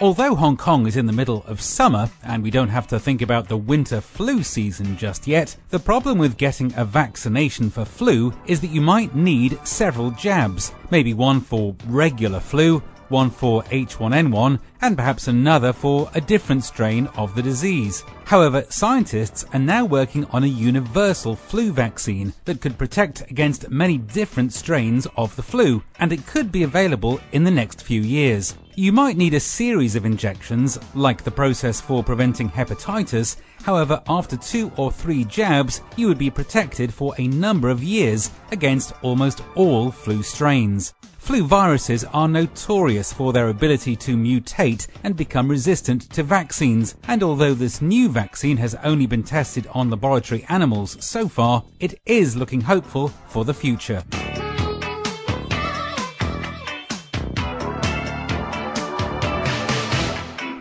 Although Hong Kong is in the middle of summer and we don't have to think about the winter flu season just yet, the problem with getting a vaccination for flu is that you might need several jabs. Maybe one for regular flu, one for H1N1, and perhaps another for a different strain of the disease. However, scientists are now working on a universal flu vaccine that could protect against many different strains of the flu, and it could be available in the next few years. You might need a series of injections, like the process for preventing hepatitis. However, after two or three jabs, you would be protected for a number of years against almost all flu strains. Flu viruses are notorious for their ability to mutate and become resistant to vaccines, and although this new vaccine has only been tested on laboratory animals so far, it is looking hopeful for the future.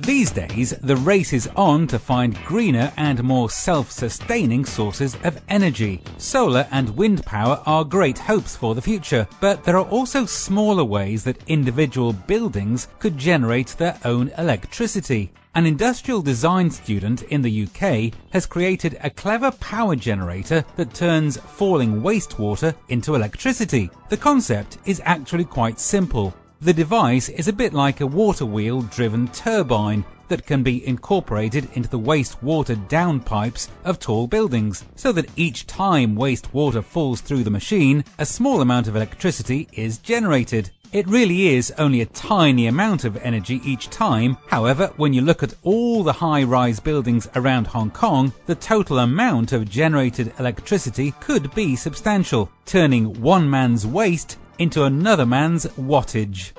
These days, the race is on to find greener and more self-sustaining sources of energy. Solar and wind power are great hopes for the future, but there are also smaller ways that individual buildings could generate their own electricity. An industrial design student in the UK has created a clever power generator that turns falling wastewater into electricity. The concept is actually quite simple. The device is a bit like a water wheel driven turbine that can be incorporated into the wastewater downpipes of tall buildings, so that each time wastewater falls through the machine, a small amount of electricity is generated. It really is only a tiny amount of energy each time. However, when you look at all the high rise buildings around Hong Kong, the total amount of generated electricity could be substantial, turning one man's waste into another man's wattage.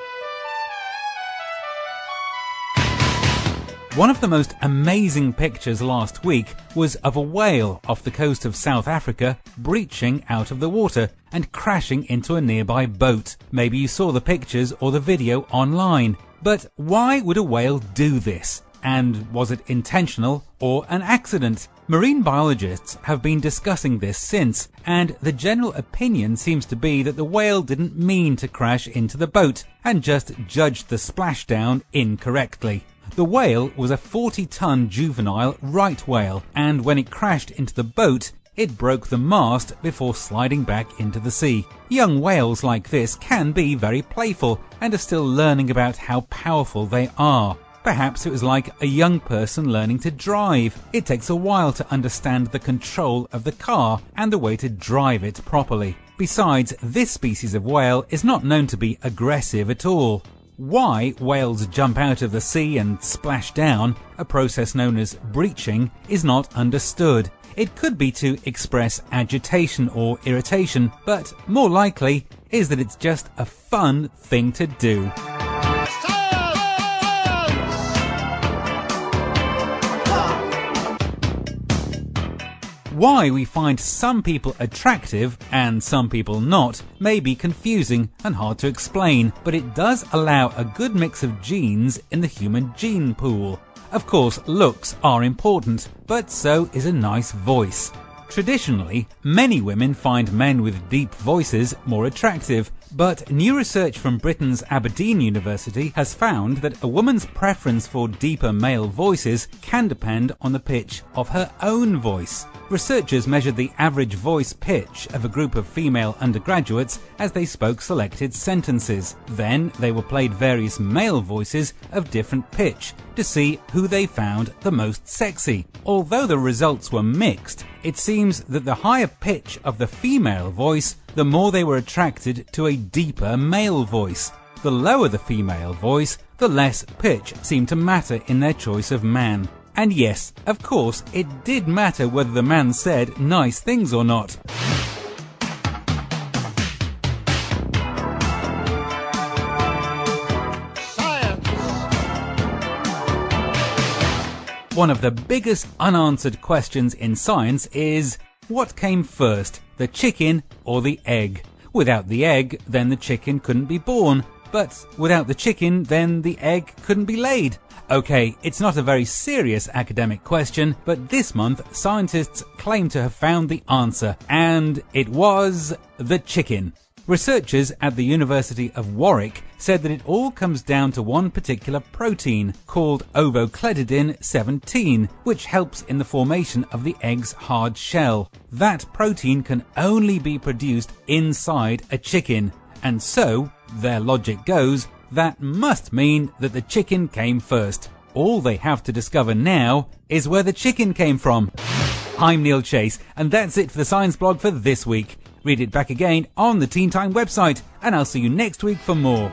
One of the most amazing pictures last week was of a whale off the coast of South Africa breaching out of the water and crashing into a nearby boat. Maybe you saw the pictures or the video online. But why would a whale do this? And was it intentional or an accident? Marine biologists have been discussing this since, and the general opinion seems to be that the whale didn't mean to crash into the boat and just judged the splashdown incorrectly. The whale was a 40 ton juvenile right whale, and when it crashed into the boat, it broke the mast before sliding back into the sea. Young whales like this can be very playful and are still learning about how powerful they are. Perhaps it was like a young person learning to drive. It takes a while to understand the control of the car and the way to drive it properly. Besides, this species of whale is not known to be aggressive at all. Why whales jump out of the sea and splash down, a process known as breaching, is not understood. It could be to express agitation or irritation, but more likely is that it's just a fun thing to do. Why we find some people attractive and some people not may be confusing and hard to explain, but it does allow a good mix of genes in the human gene pool. Of course, looks are important, but so is a nice voice. Traditionally, many women find men with deep voices more attractive, but new research from Britain's Aberdeen University has found that a woman's preference for deeper male voices can depend on the pitch of her own voice. Researchers measured the average voice pitch of a group of female undergraduates as they spoke selected sentences. Then they were played various male voices of different pitch to see who they found the most sexy. Although the results were mixed, it seems that the higher pitch of the female voice, the more they were attracted to a deeper male voice. The lower the female voice, the less pitch seemed to matter in their choice of man. And yes, of course, it did matter whether the man said nice things or not. One of the biggest unanswered questions in science is What came first, the chicken or the egg? Without the egg, then the chicken couldn't be born. But without the chicken, then the egg couldn't be laid. Okay, it's not a very serious academic question, but this month scientists claim to have found the answer, and it was the chicken. Researchers at the University of Warwick said that it all comes down to one particular protein called ovocleidin 17, which helps in the formation of the egg's hard shell. That protein can only be produced inside a chicken, and so, their logic goes, that must mean that the chicken came first. All they have to discover now is where the chicken came from. I'm Neil Chase, and that's it for the science blog for this week. Read it back again on the Teen Time website, and I'll see you next week for more.